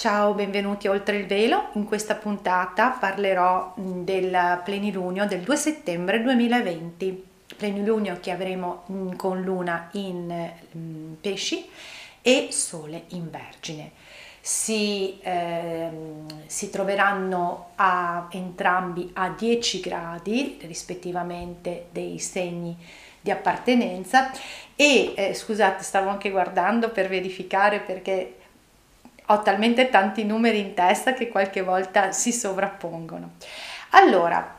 Ciao, benvenuti a Oltre il Velo. In questa puntata parlerò del plenilunio del 2 settembre 2020, plenilunio che avremo con luna in pesci e sole in vergine. Si, eh, si troveranno a, entrambi a 10 gradi rispettivamente dei segni di appartenenza e eh, scusate stavo anche guardando per verificare perché ho talmente tanti numeri in testa che qualche volta si sovrappongono. Allora,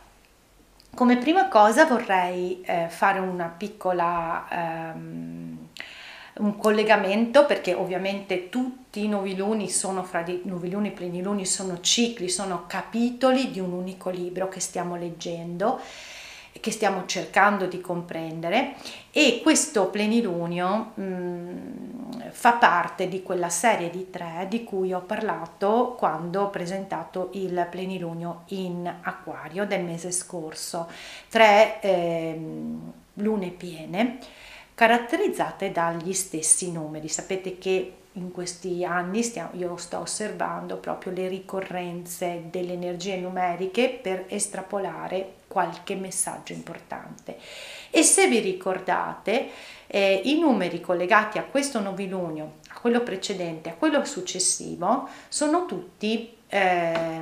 come prima cosa vorrei eh, fare una piccola um, un collegamento perché ovviamente tutti i noviluni sono fra di noviluni pleniluni sono cicli, sono capitoli di un unico libro che stiamo leggendo che stiamo cercando di comprendere. E questo plenilunio mh, mm, fa parte di quella serie di tre di cui ho parlato quando ho presentato il plenilunio in acquario del mese scorso. Tre eh, lune piene caratterizzate dagli stessi numeri. Sapete che in questi anni stiamo, io sto osservando proprio le ricorrenze delle energie numeriche per estrapolare qualche messaggio importante. E se vi ricordate, eh, i numeri collegati a questo novilunio, a quello precedente, a quello successivo, sono tutti eh,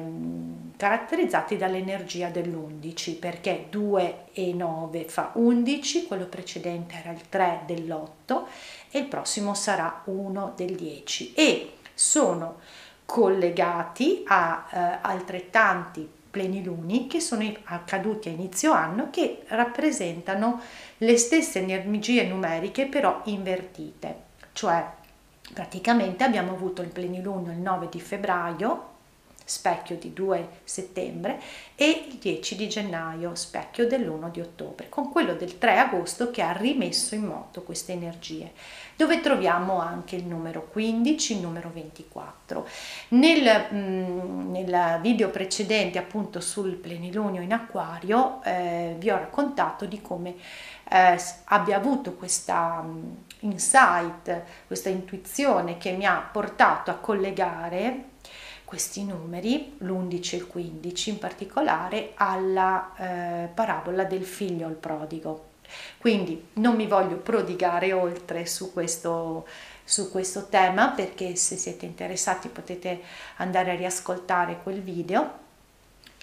caratterizzati dall'energia dell'11 perché 2 e 9 fa 11, quello precedente era il 3 dell'8 e il prossimo sarà 1 del 10 e sono collegati a eh, altrettanti pleniluni che sono accaduti a inizio anno che rappresentano le stesse energie numeriche però invertite, cioè praticamente abbiamo avuto il plenilunio il 9 di febbraio specchio di 2 settembre e il 10 di gennaio, specchio dell'1 di ottobre, con quello del 3 agosto che ha rimesso in moto queste energie, dove troviamo anche il numero 15, il numero 24. Nel, mh, mm, nel video precedente appunto sul plenilunio in acquario eh, vi ho raccontato di come eh, abbia avuto questa mh, mm, insight, questa intuizione che mi ha portato a collegare questi numeri, l'11 e il 15 in particolare, alla eh, parabola del figlio al prodigo. Quindi non mi voglio prodigare oltre su questo, su questo tema perché se siete interessati potete andare a riascoltare quel video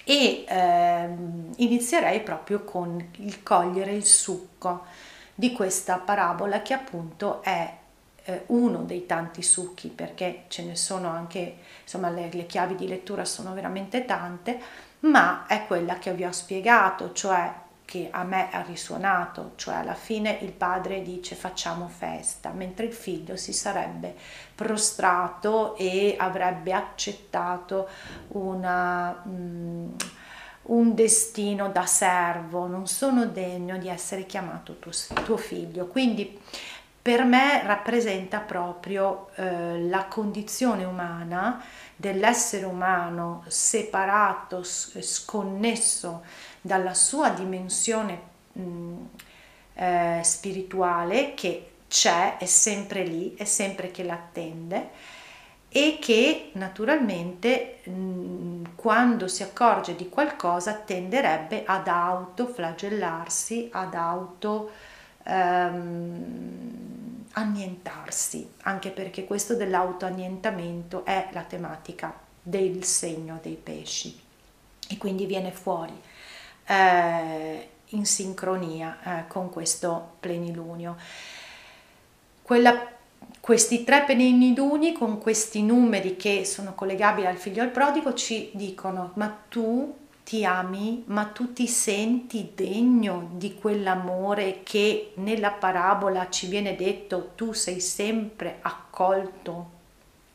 e eh, inizierei proprio con il cogliere il succo di questa parabola che appunto è uno dei tanti succhi perché ce ne sono anche, insomma le, le chiavi di lettura sono veramente tante, ma è quella che vi ho spiegato, cioè che a me ha risuonato, cioè alla fine il padre dice facciamo festa, mentre il figlio si sarebbe prostrato e avrebbe accettato una, um, un destino da servo, non sono degno di essere chiamato tuo, tuo figlio. Quindi per me rappresenta proprio eh, la condizione umana dell'essere umano separato, sconnesso dalla sua dimensione mh, eh, spirituale che c'è, è sempre lì, è sempre che l'attende e che naturalmente mh, quando si accorge di qualcosa tenderebbe ad autoflagellarsi, ad auto ehm, annientarsi, anche perché questo dell'autoannientamento è la tematica del segno dei pesci e quindi viene fuori eh, in sincronia eh, con questo plenilunio. Quella, questi tre pleniluni con questi numeri che sono collegabili al figlio al prodigo ci dicono ma tu ti ami, ma tu ti senti degno di quell'amore che nella parabola ci viene detto tu sei sempre accolto,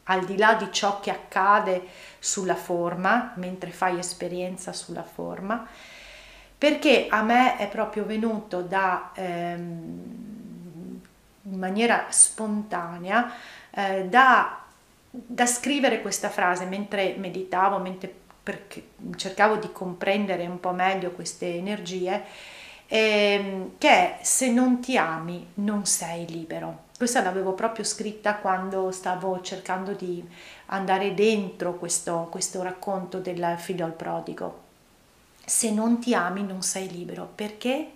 al di là di ciò che accade sulla forma, mentre fai esperienza sulla forma, perché a me è proprio venuto da, ehm, in maniera spontanea eh, da, da scrivere questa frase mentre meditavo, mentre cercavo di comprendere un po' meglio queste energie, ehm, che è se non ti ami non sei libero. Questa l'avevo proprio scritta quando stavo cercando di andare dentro questo, questo racconto del figlio al prodigo. Se non ti ami non sei libero. Perché?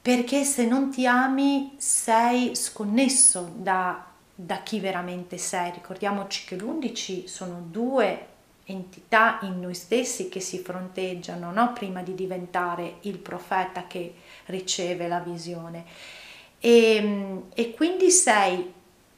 Perché se non ti ami sei sconnesso da, da chi veramente sei. Ricordiamoci che l'undici sono due entità in noi stessi che si fronteggiano no? prima di diventare il profeta che riceve la visione. E, e quindi sei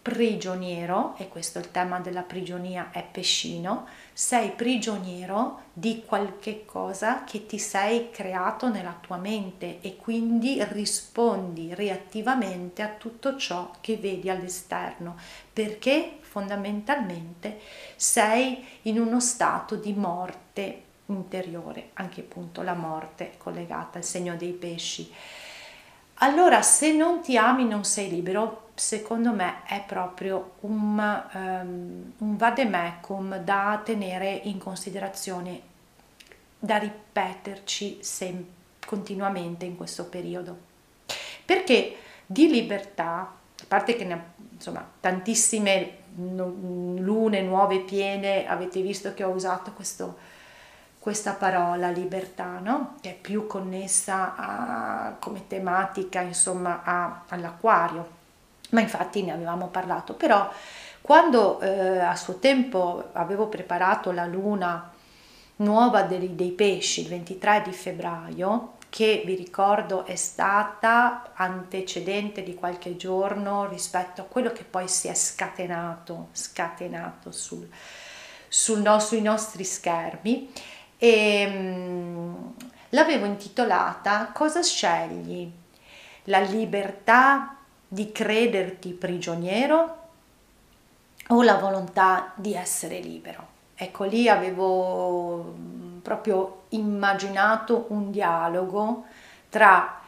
prigioniero, e questo è il tema della prigionia, è pescino, sei prigioniero di qualche cosa che ti sei creato nella tua mente e quindi rispondi reattivamente a tutto ciò che vedi all'esterno, perché fondamentalmente sei in uno stato di morte interiore, anche appunto la morte collegata al segno dei pesci. Allora, se non ti ami non sei libero, secondo me è proprio un, um, un vademecum da tenere in considerazione, da ripeterci sem- continuamente in questo periodo. Perché di libertà, a parte che ne insomma, tantissime lune nuove piene, avete visto che ho usato questo questa parola libertà, no? che è più connessa a, come tematica insomma a, all'acquario, ma infatti ne avevamo parlato, però quando eh, a suo tempo avevo preparato la luna nuova dei, dei pesci il 23 di febbraio, che vi ricordo è stata antecedente di qualche giorno rispetto a quello che poi si è scatenato, scatenato sul, sul no, sui nostri schermi, e um, l'avevo intitolata Cosa scegli? La libertà di crederti prigioniero o la volontà di essere libero? Ecco, lì avevo proprio immaginato un dialogo tra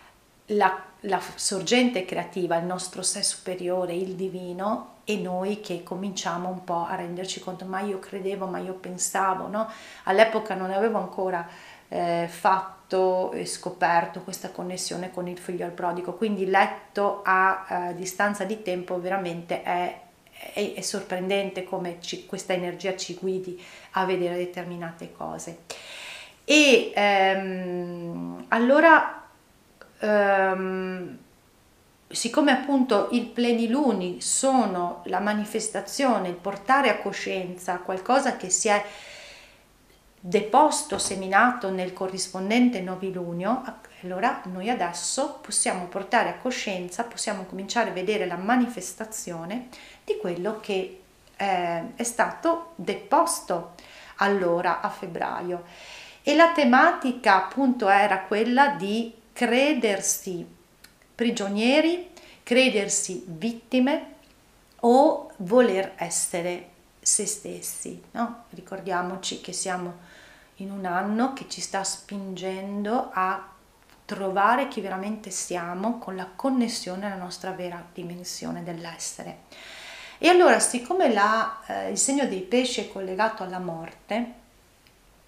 la, la sorgente creativa, il nostro sé superiore, il divino, e noi che cominciamo un po' a renderci conto, ma io credevo, ma io pensavo, no? All'epoca non avevo ancora eh, fatto e scoperto questa connessione con il figlio al prodigo, quindi letto a eh, distanza di tempo veramente è, è, è sorprendente come ci, questa energia ci guidi a vedere determinate cose. E ehm, allora ehm, siccome appunto i pleniluni sono la manifestazione, il portare a coscienza qualcosa che si è deposto, seminato nel corrispondente novilunio, allora noi adesso possiamo portare a coscienza, possiamo cominciare a vedere la manifestazione di quello che eh, è stato deposto allora a febbraio. E la tematica appunto era quella di credersi prigionieri, credersi vittime o voler essere se stessi. No? Ricordiamoci che siamo in un anno che ci sta spingendo a trovare chi veramente siamo con la connessione alla nostra vera dimensione dell'essere. E allora, siccome la, eh, il segno dei pesci è collegato alla morte,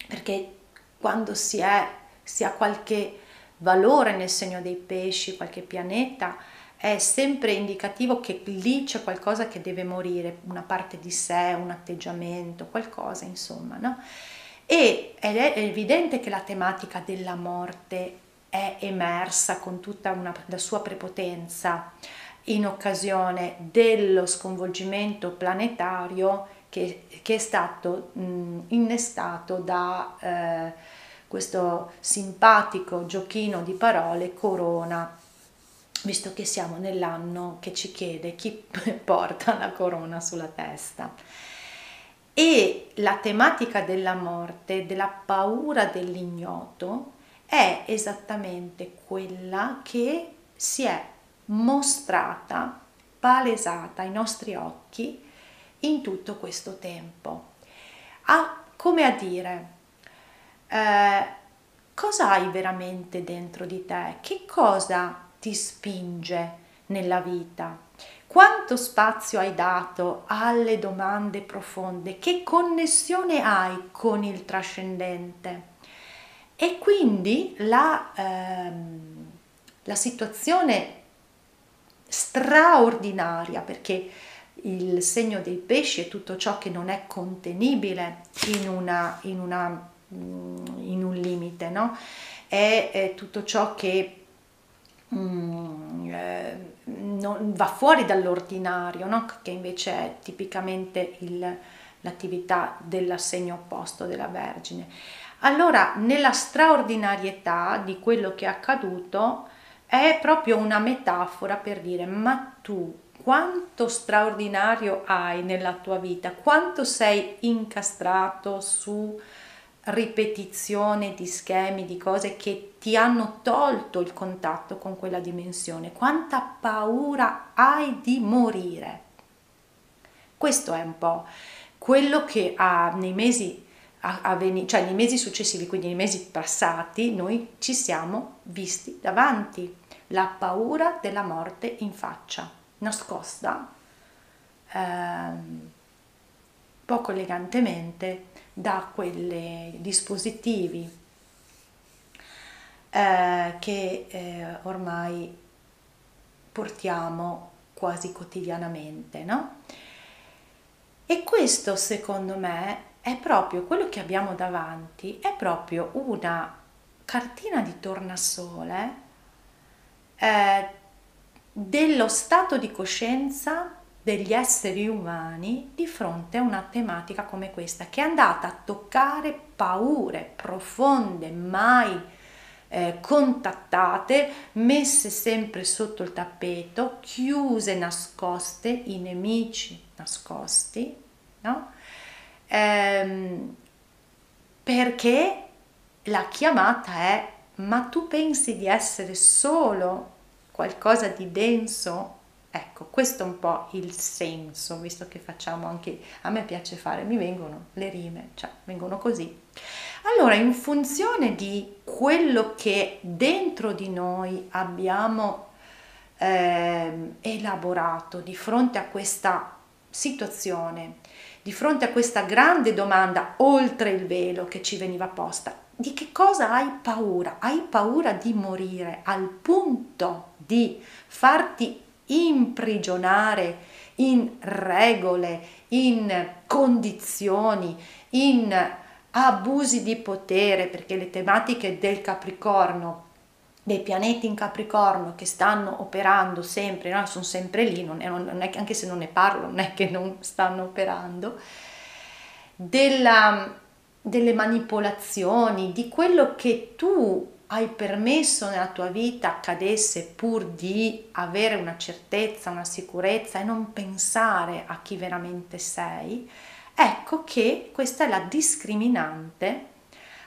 perché quando si, è, si ha qualche valore nel segno dei pesci, qualche pianeta, è sempre indicativo che lì c'è qualcosa che deve morire, una parte di sé, un atteggiamento, qualcosa insomma, no? E è evidente che la tematica della morte è emersa con tutta una, la sua prepotenza in occasione dello sconvolgimento planetario che, che è stato mh, innestato da eh, questo simpatico giochino di parole corona, visto che siamo nell'anno che ci chiede chi porta la corona sulla testa. E la tematica della morte, della paura dell'ignoto, è esattamente quella che si è mostrata, palesata ai nostri occhi in tutto questo tempo. A, come a dire, eh, cosa hai veramente dentro di te? Che cosa ti spinge nella vita? Quanto spazio hai dato alle domande profonde? Che connessione hai con il trascendente? E quindi la, ehm, la situazione straordinaria, perché il segno dei pesci è tutto ciò che non è contenibile in, una, in, una, mm, in un limite, no? è, è tutto ciò che mm, eh, non, va fuori dall'ordinario, no? che invece è tipicamente il, l'attività dell'assegno opposto della Vergine. Allora, nella straordinarietà di quello che è accaduto, è proprio una metafora per dire ma tu quanto straordinario hai nella tua vita, quanto sei incastrato su ripetizione di schemi, di cose che ti hanno tolto il contatto con quella dimensione, quanta paura hai di morire. Questo è un po' quello che ha nei mesi avveni- cioè nei mesi successivi, quindi nei mesi passati, noi ci siamo visti davanti la paura della morte in faccia, nascosta ehm, poco elegantemente da quei dispositivi eh, che eh, ormai portiamo quasi quotidianamente, no? E questo secondo me è proprio quello che abbiamo davanti, è proprio una cartina di tornasole eh, dello stato di coscienza degli esseri umani di fronte a una tematica come questa, che è andata a toccare paure profonde, mai eh, contattate, messe sempre sotto il tappeto, chiuse, nascoste, i nemici nascosti, no? ehm, perché la chiamata è ma tu pensi di essere solo qualcosa di denso? Ecco, questo è un po' il senso, visto che facciamo anche, a me piace fare, mi vengono le rime, cioè vengono così. Allora, in funzione di quello che dentro di noi abbiamo eh, elaborato di fronte a questa situazione, di fronte a questa grande domanda oltre il velo che ci veniva posta, di che cosa hai paura? Hai paura di morire al punto di farti imprigionare in regole, in condizioni, in abusi di potere, perché le tematiche del Capricorno dei pianeti in Capricorno che stanno operando sempre, no? sono sempre lì, non è, non è che, anche se non ne parlo, non è che non stanno operando, della, delle manipolazioni, di quello che tu hai permesso nella tua vita accadesse pur di avere una certezza, una sicurezza e non pensare a chi veramente sei, ecco che questa è la discriminante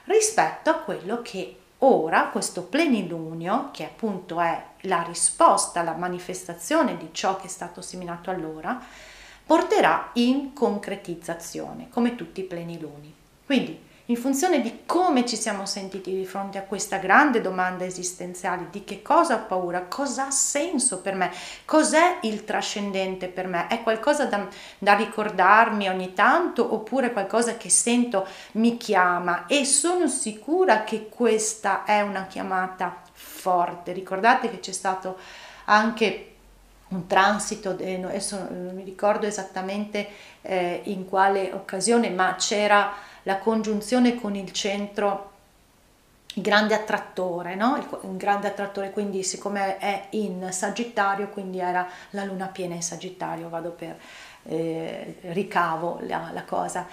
rispetto a quello che Ora questo plenilunio, che appunto è la risposta, la manifestazione di ciò che è stato seminato allora, porterà in concretizzazione, come tutti i pleniluni. Quindi in funzione di come ci siamo sentiti di fronte a questa grande domanda esistenziale di che cosa ho paura, cosa ha senso per me, cos'è il trascendente per me, è qualcosa da, da ricordarmi ogni tanto oppure qualcosa che sento mi chiama e sono sicura che questa è una chiamata forte. Ricordate che c'è stato anche un transito, adesso non mi ricordo esattamente eh, in quale occasione, ma c'era la congiunzione con il centro il grande attrattore, no? il, grande attrattore, quindi siccome è in Sagittario, quindi era la luna piena in Sagittario, vado per eh, ricavo la, la cosa.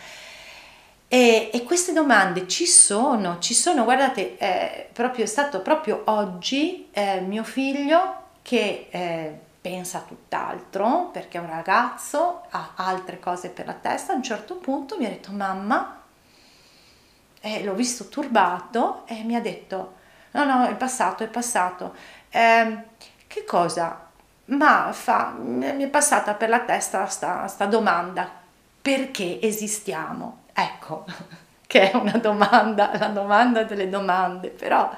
E, e, queste domande ci sono, ci sono, guardate, eh, proprio, è stato proprio oggi eh, mio figlio che eh, pensa a tutt'altro, perché è un ragazzo, ha altre cose per la testa, a un certo punto mi ha detto mamma, eh, l'ho visto turbato e mi ha detto no no è passato è passato eh, che cosa ma fa, mi è passata per la testa sta, sta domanda perché esistiamo? Ecco, che è una domanda, la domanda delle domande, però,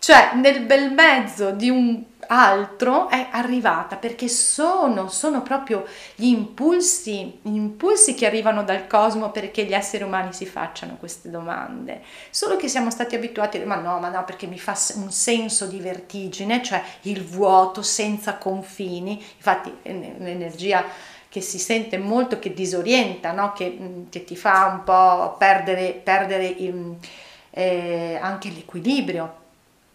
cioè nel bel mezzo di un altro è arrivata perché sono, sono proprio gli impulsi, gli impulsi che arrivano dal cosmo perché gli esseri umani si facciano queste domande. Solo che siamo stati abituati ma no, ma no, perché mi fa un senso di vertigine, cioè il vuoto senza confini. Infatti l'energia che si sente molto, che disorienta, no? che, che, ti fa un po' perdere, perdere il, eh, anche l'equilibrio.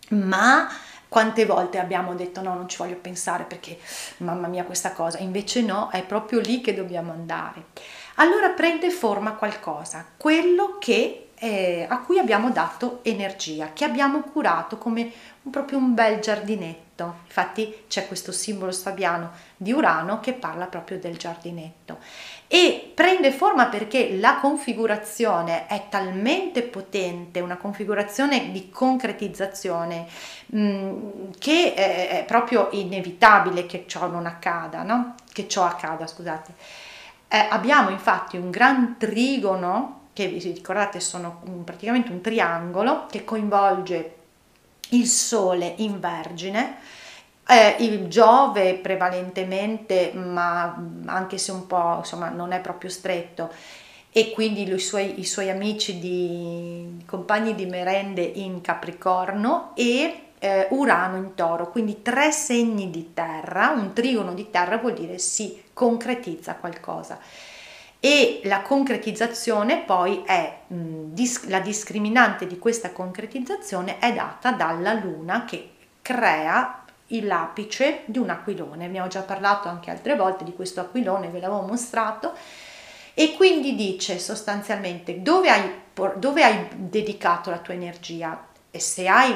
Ma quante volte abbiamo detto no, non ci voglio pensare perché mamma mia questa cosa, invece no, è proprio lì che dobbiamo andare. Allora prende forma qualcosa, quello che, eh, a cui abbiamo dato energia, che abbiamo curato come un, proprio un bel giardinetto. Infatti c'è questo simbolo fabiano di Urano che parla proprio del giardinetto e prende forma perché la configurazione è talmente potente, una configurazione di concretizzazione mh, mm, che è, proprio inevitabile che ciò non accada, no? Che ciò accada, scusate. Eh, abbiamo infatti un gran trigono che vi ricordate sono praticamente un triangolo che coinvolge il Sole in Vergine, eh, il Giove prevalentemente, ma anche se un po' insomma non è proprio stretto, e quindi i suoi, i suoi amici di compagni di merende in Capricorno e eh, Urano in Toro, quindi tre segni di terra, un trigono di terra vuol dire si concretizza qualcosa e la concretizzazione poi è la discriminante di questa concretizzazione è data dalla luna che crea l'apice di un aquilone. Abbiamo già parlato anche altre volte di questo aquilone, ve l'avevo mostrato. E quindi dice sostanzialmente dove hai, dove hai dedicato la tua energia e se hai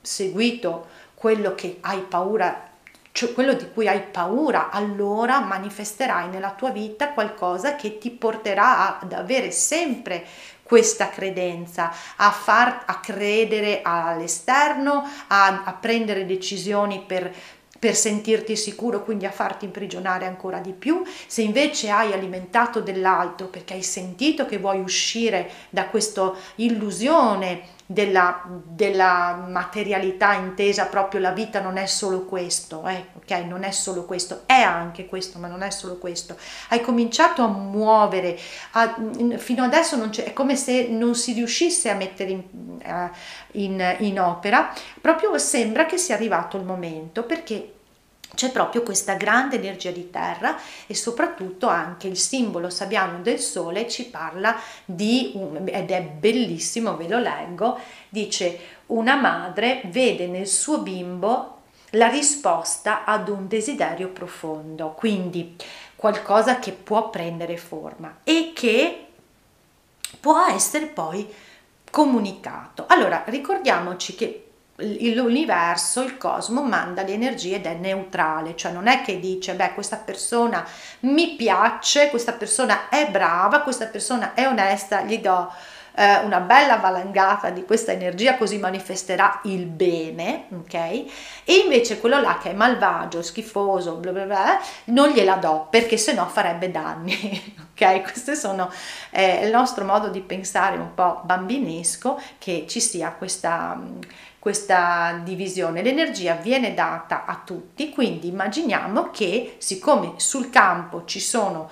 seguito quello che hai paura cioè quello di cui hai paura, allora manifesterai nella tua vita qualcosa che ti porterà ad avere sempre questa credenza, a far a credere all'esterno, a, a prendere decisioni per per sentirti sicuro, quindi a farti imprigionare ancora di più. Se invece hai alimentato dell'altro perché hai sentito che vuoi uscire da questa illusione della, della, materialità intesa proprio la vita non è solo questo, eh, ok? Non è solo questo, è anche questo, ma non è solo questo. Hai cominciato a muovere, a, fino adesso è come se non si riuscisse a mettere in, in, in opera, proprio sembra che sia arrivato il momento perché c'è proprio questa grande energia di terra e soprattutto anche il simbolo sabbiano del sole ci parla di, ed è bellissimo, ve lo leggo, dice una madre vede nel suo bimbo la risposta ad un desiderio profondo, quindi qualcosa che può prendere forma e che può essere poi comunicato. Allora ricordiamoci che l'universo, il cosmo manda le energie ed è neutrale, cioè non è che dice beh questa persona mi piace, questa persona è brava, questa persona è onesta, gli do eh, una bella valangata di questa energia così manifesterà il bene, ok? E invece quello là che è malvagio, schifoso, bla bla bla, non gliela do perché sennò farebbe danni, ok? Questo sono eh, il nostro modo di pensare un po' bambinesco che ci sia questa questa divisione. L'energia viene data a tutti, quindi immaginiamo che siccome sul campo ci sono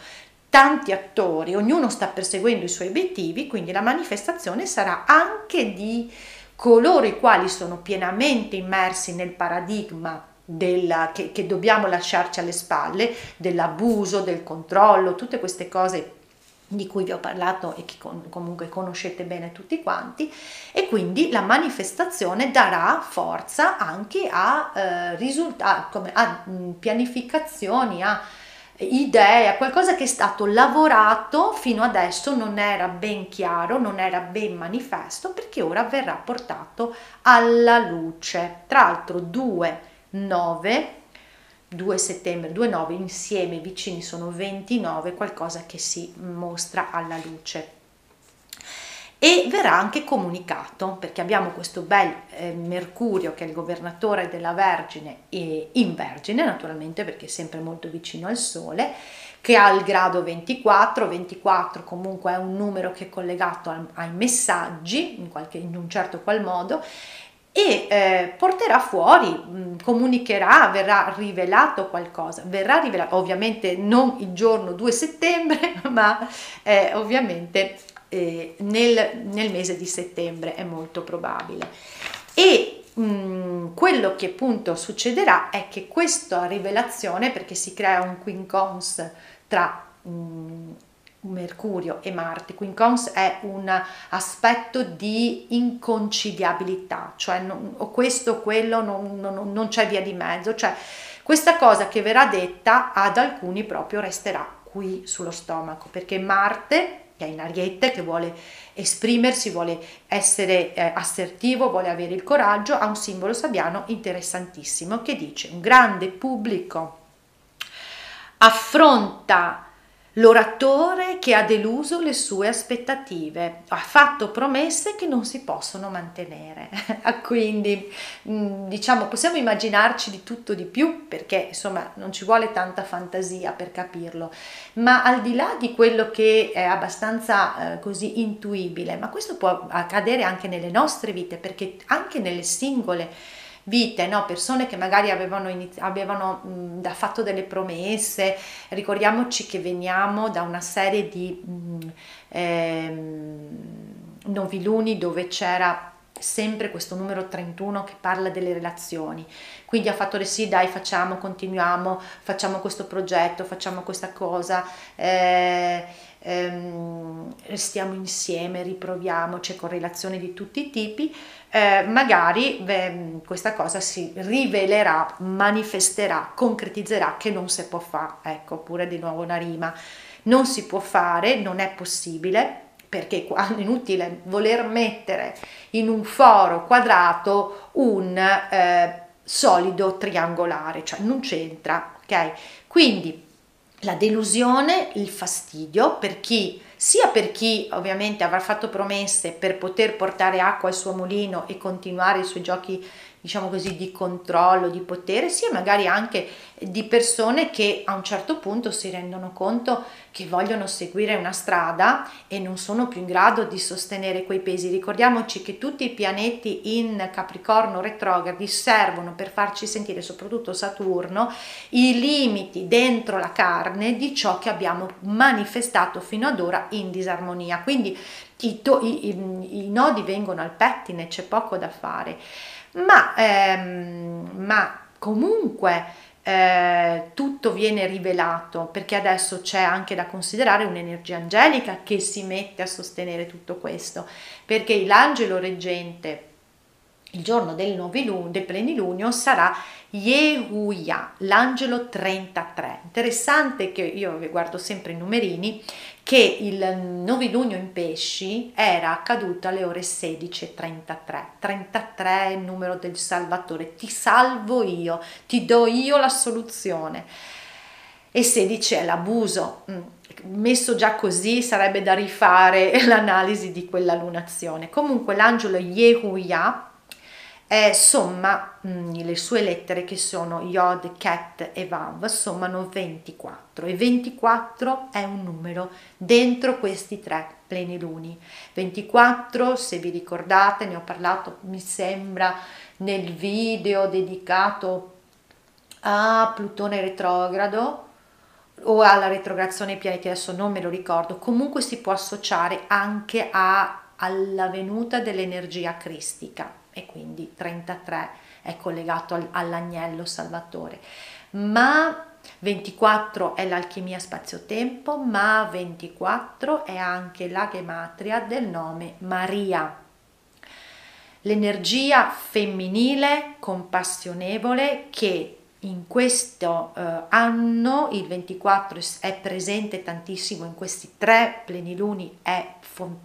tanti attori, ognuno sta perseguendo i suoi obiettivi, quindi la manifestazione sarà anche di coloro i quali sono pienamente immersi nel paradigma della, che, che dobbiamo lasciarci alle spalle, dell'abuso, del controllo, tutte queste cose di cui vi ho parlato e che comunque conoscete bene tutti quanti e quindi la manifestazione darà forza anche a eh, risultati, a mm, pianificazioni, a idee, a qualcosa che è stato lavorato fino adesso non era ben chiaro, non era ben manifesto perché ora verrà portato alla luce. Tra l'altro 2, 9 2 settembre, 2 9 insieme vicini sono 29, qualcosa che si mostra alla luce. E verrà anche comunicato perché abbiamo questo bel eh, Mercurio che è il governatore della Vergine e in Vergine naturalmente perché è sempre molto vicino al Sole che ha il grado 24, 24 comunque è un numero che è collegato al, ai messaggi in, qualche, in un certo qual modo e eh, porterà fuori, mh, mm, comunicherà, verrà rivelato qualcosa, verrà rivelato ovviamente non il giorno 2 settembre, ma eh, ovviamente eh, nel, nel, mese di settembre è molto probabile. E mh, mm, quello che appunto succederà è che questa rivelazione, perché si crea un quincons tra mh, mm, Mercurio e Marte. Quincons è un aspetto di inconciliabilità, cioè non, o questo o quello non, non, non c'è via di mezzo, cioè questa cosa che verrà detta ad alcuni proprio resterà qui sullo stomaco, perché Marte che è in ariete, che vuole esprimersi, vuole essere eh, assertivo, vuole avere il coraggio, ha un simbolo sabbiano interessantissimo che dice un grande pubblico affronta l'oratore che ha deluso le sue aspettative, ha fatto promesse che non si possono mantenere. Quindi mm, diciamo possiamo immaginarci di tutto di più perché insomma non ci vuole tanta fantasia per capirlo, ma al di là di quello che è abbastanza eh, così intuibile, ma questo può accadere anche nelle nostre vite perché anche nelle singole vite, no? persone che magari avevano, inizi- avevano mh, fatto delle promesse, ricordiamoci che veniamo da una serie di mh, ehm, noviluni dove c'era sempre questo numero 31 che parla delle relazioni. Quindi ha fatto le sì, dai, facciamo, continuiamo, facciamo questo progetto, facciamo questa cosa, eh, ehm, restiamo insieme, riproviamo, c'è correlazione di tutti i tipi eh, magari beh, questa cosa si rivelerà, manifesterà, concretizzerà che non si può fare, ecco pure di nuovo una rima, non si può fare, non è possibile, perché è inutile voler mettere in un foro quadrato un eh, solido triangolare, cioè non c'entra, ok? Quindi la delusione, il fastidio per chi sia per chi ovviamente avrà fatto promesse per poter portare acqua al suo mulino e continuare i suoi giochi diciamo così, di controllo, di potere, sia magari anche di persone che a un certo punto si rendono conto che vogliono seguire una strada e non sono più in grado di sostenere quei pesi. Ricordiamoci che tutti i pianeti in Capricorno retrogradi servono per farci sentire, soprattutto Saturno, i limiti dentro la carne di ciò che abbiamo manifestato fino ad ora in disarmonia. Quindi i, to- i, i, i nodi vengono al pettine, c'è poco da fare ma, ehm, ma comunque eh, tutto viene rivelato perché adesso c'è anche da considerare un'energia angelica che si mette a sostenere tutto questo perché l'angelo reggente il giorno del, novilunio, del plenilunio sarà Yehuya, l'angelo 33. Interessante che io guardo sempre i numerini, che il novilunio in pesci era accaduto alle ore 16.33. 33 è il numero del Salvatore, ti salvo io, ti do io la soluzione. E 16 è l'abuso. Mm, messo già così sarebbe da rifare l'analisi di quella lunazione. Comunque l'angelo Yehuya eh, somma mh, mm, le sue lettere che sono Yod, Ket e Vav sommano 24 e 24 è un numero dentro questi tre pleniluni. 24 se vi ricordate ne ho parlato mi sembra nel video dedicato a Plutone retrogrado o alla retrogradazione dei pianeti adesso non me lo ricordo. Comunque si può associare anche a, alla venuta dell'energia cristica e quindi 33 è collegato all'agnello salvatore. Ma 24 è l'alchimia spazio-tempo, ma 24 è anche la gematria del nome Maria. L'energia femminile compassionevole che in questo eh, anno, il 24 è presente tantissimo, in questi tre pleniluni è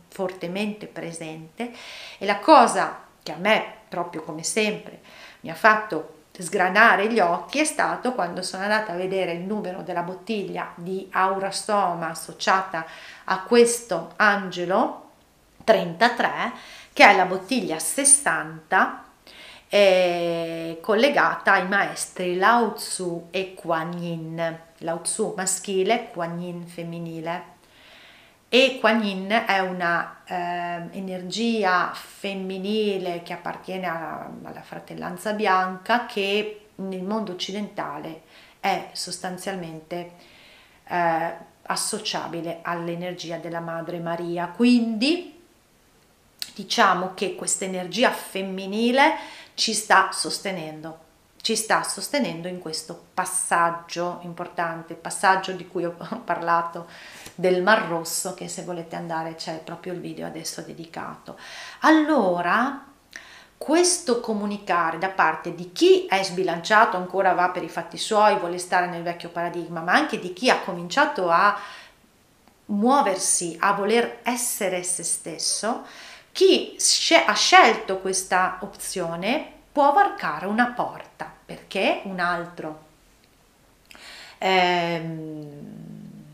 fortemente presente e la cosa che a me, proprio come sempre, mi ha fatto sgranare gli occhi è stato quando sono andata a vedere il numero della bottiglia di Aurastoma associata a questo angelo 33, che è la bottiglia 60 è collegata ai maestri Lao Tzu e Kuan Yin. Lao Tzu maschile, Kuan Yin femminile. E Kuan Yin è una eh, energia femminile che appartiene a, alla fratellanza bianca che nel mondo occidentale è sostanzialmente eh, associabile all'energia della Madre Maria. Quindi diciamo che questa energia femminile ci sta sostenendo, ci sta sostenendo in questo passaggio importante, passaggio di cui ho parlato del Mar Rosso, che se volete andare c'è proprio il video adesso dedicato. Allora, questo comunicare da parte di chi è sbilanciato, ancora va per i fatti suoi, vuole stare nel vecchio paradigma, ma anche di chi ha cominciato a muoversi, a voler essere se stesso, chi ha scelto questa opzione può varcare una porta. Perché? Un altro. Ehm,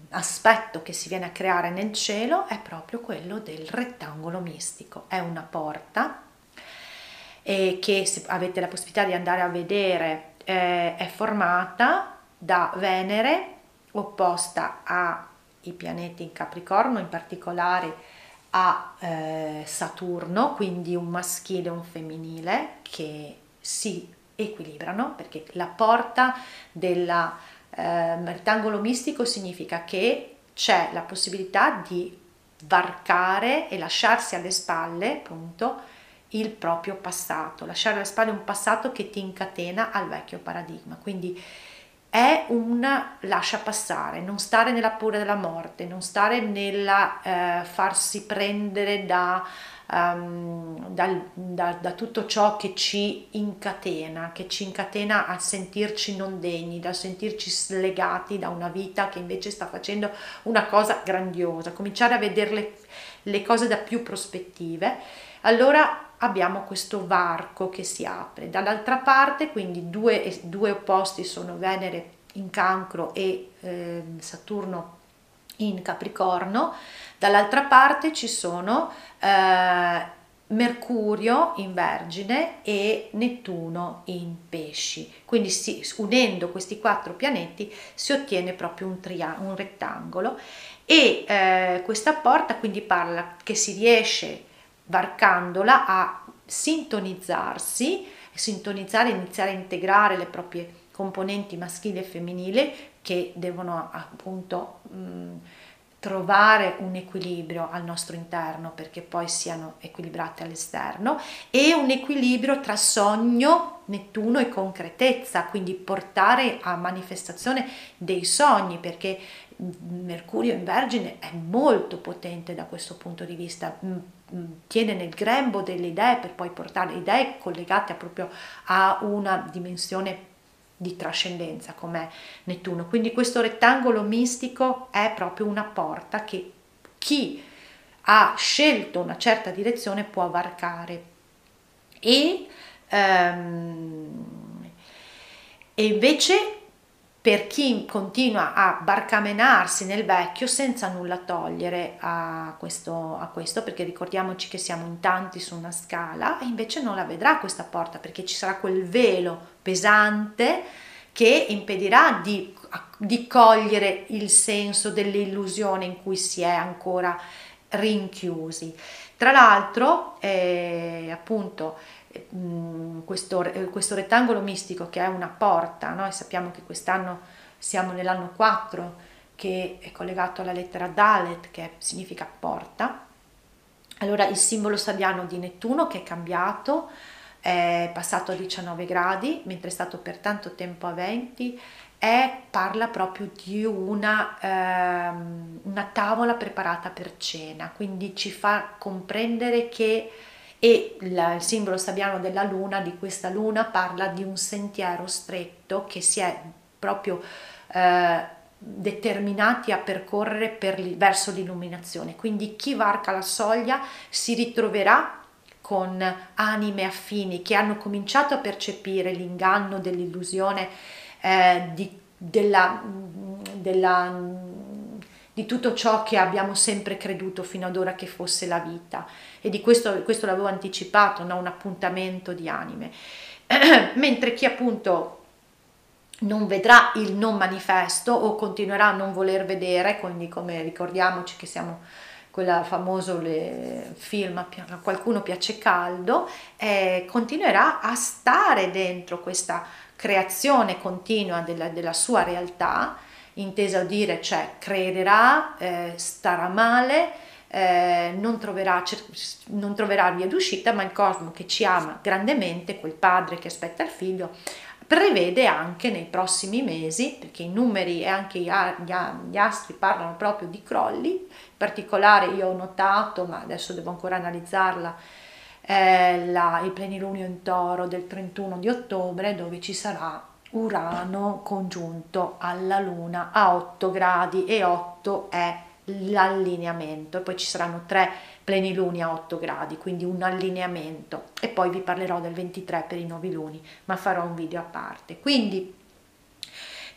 aspetto che si viene a creare nel cielo è proprio quello del rettangolo mistico. È una porta eh, che se avete la possibilità di andare a vedere eh, è formata da Venere opposta ai pianeti in Capricorno, in particolare a eh, Saturno, quindi un maschile e un femminile che si equilibrano perché la porta del eh, rettangolo mistico significa che c'è la possibilità di varcare e lasciarsi alle spalle appunto il proprio passato, lasciare alle spalle un passato che ti incatena al vecchio paradigma. Quindi è un lascia passare, non stare nella paura della morte, non stare nella eh, farsi prendere da, um, dal, da, da, tutto ciò che ci incatena, che ci incatena a sentirci non degni, da sentirci slegati da una vita che invece sta facendo una cosa grandiosa, cominciare a vedere le, le cose da più prospettive. Allora abbiamo questo varco che si apre. Dall'altra parte, quindi due, due opposti sono Venere in cancro e eh, Saturno in Capricorno, dall'altra parte ci sono eh, Mercurio in Vergine e Nettuno in Pesci. Quindi si, unendo questi quattro pianeti si ottiene proprio un, tria- un rettangolo e eh, questa porta quindi parla che si riesce varcandola a sintonizzarsi, sintonizzare, iniziare a integrare le proprie componenti maschili e femminili che devono appunto mh, trovare un equilibrio al nostro interno perché poi siano equilibrate all'esterno e un equilibrio tra sogno, Nettuno e concretezza, quindi portare a manifestazione dei sogni perché Mercurio in Vergine è molto potente da questo punto di vista, tiene nel grembo delle idee per poi portare idee collegate proprio a una dimensione di trascendenza come Nettuno. Quindi questo rettangolo mistico è proprio una porta che chi ha scelto una certa direzione può varcare. E, um, e invece per chi continua a barcamenarsi nel vecchio senza nulla togliere a questo, a questo, perché ricordiamoci che siamo in tanti su una scala e invece non la vedrà questa porta perché ci sarà quel velo pesante che impedirà di, di cogliere il senso dell'illusione in cui si è ancora rinchiusi. Tra l'altro, eh, appunto, questo, questo, rettangolo mistico che è una porta, noi sappiamo che quest'anno siamo nell'anno 4 che è collegato alla lettera Dalet che significa porta, allora il simbolo sabiano di Nettuno che è cambiato, è passato a 19 gradi, mentre è stato per tanto tempo a 20, è, parla proprio di una, ehm, una tavola preparata per cena, quindi ci fa comprendere che e il simbolo sabiano della luna, di questa luna, parla di un sentiero stretto che si è proprio eh, determinati a percorrere per, verso l'illuminazione. Quindi chi varca la soglia si ritroverà con anime affini che hanno cominciato a percepire l'inganno dell'illusione eh, di, della, della di tutto ciò che abbiamo sempre creduto fino ad ora che fosse la vita e di questo, questo l'avevo anticipato, no? un appuntamento di anime. Mentre chi appunto non vedrà il non manifesto o continuerà a non voler vedere, quindi come ricordiamoci che siamo quella famoso film a qualcuno piace caldo, eh, continuerà a stare dentro questa creazione continua della, della sua realtà intesa a dire, cioè crederà, eh, starà male, eh, non, troverà, non troverà via d'uscita, ma il cosmo che ci ama grandemente, quel padre che aspetta il figlio, prevede anche nei prossimi mesi, perché i numeri e anche gli astri parlano proprio di crolli, in particolare io ho notato, ma adesso devo ancora analizzarla, eh, la, il plenilunio in toro del 31 di ottobre dove ci sarà Urano congiunto alla Luna a 8 gradi e 8 è l'allineamento. Poi ci saranno tre pleniluni a 8 gradi, quindi un allineamento. E poi vi parlerò del 23 per i nuovi luni, ma farò un video a parte. Quindi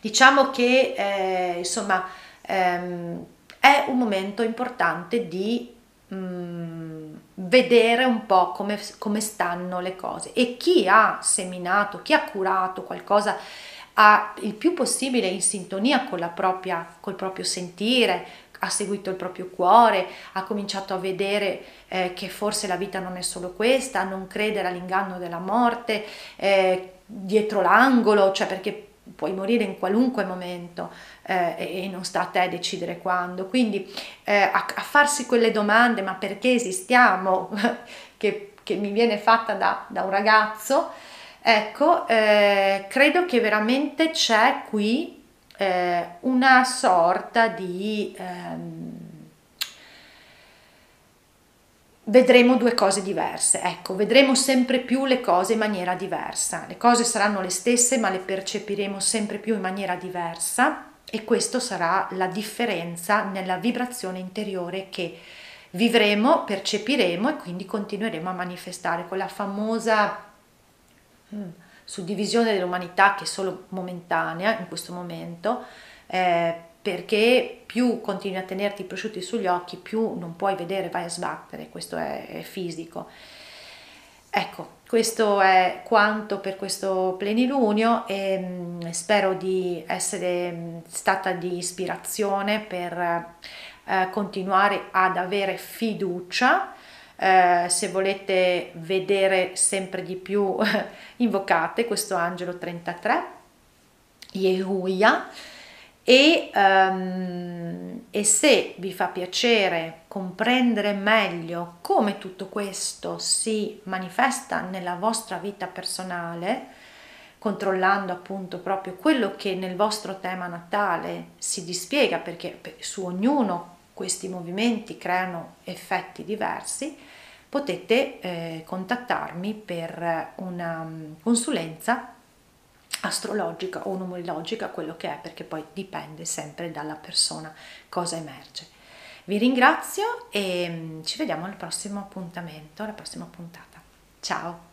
diciamo che eh, insomma ehm, è un momento importante di Mm, vedere un po' come, come stanno le cose. E chi ha seminato, chi ha curato qualcosa ha il più possibile in sintonia con la propria, col proprio sentire, ha seguito il proprio cuore, ha cominciato a vedere eh, che forse la vita non è solo questa, a non credere all'inganno della morte eh, dietro l'angolo, cioè perché puoi morire in qualunque momento eh, e non sta a te decidere quando. Quindi eh, a, a, farsi quelle domande, ma perché esistiamo, che, che mi viene fatta da, da un ragazzo, ecco, eh, credo che veramente c'è qui eh, una sorta di... Ehm, vedremo due cose diverse. Ecco, vedremo sempre più le cose in maniera diversa. Le cose saranno le stesse, ma le percepiremo sempre più in maniera diversa e questo sarà la differenza nella vibrazione interiore che vivremo, percepiremo e quindi continueremo a manifestare quella famosa mm, suddivisione dell'umanità che è solo momentanea in questo momento. Eh, perché più continui a tenerti i prosciutti sugli occhi, più non puoi vedere, vai a sbattere, questo è, è fisico. Ecco, questo è quanto per questo plenilunio e mm, spero di essere mm, stata di ispirazione per eh, continuare ad avere fiducia. Eh, se volete vedere sempre di più, invocate questo angelo 33, Yehuya e, um, e, se vi fa piacere comprendere meglio come tutto questo si manifesta nella vostra vita personale, controllando appunto proprio quello che nel vostro tema natale si dispiega, perché su ognuno questi movimenti creano effetti diversi, potete eh, contattarmi per una um, consulenza astrologica o numerologica, quello che è, perché poi dipende sempre dalla persona cosa emerge. Vi ringrazio e mm, ci vediamo al prossimo appuntamento, alla prossima puntata. Ciao!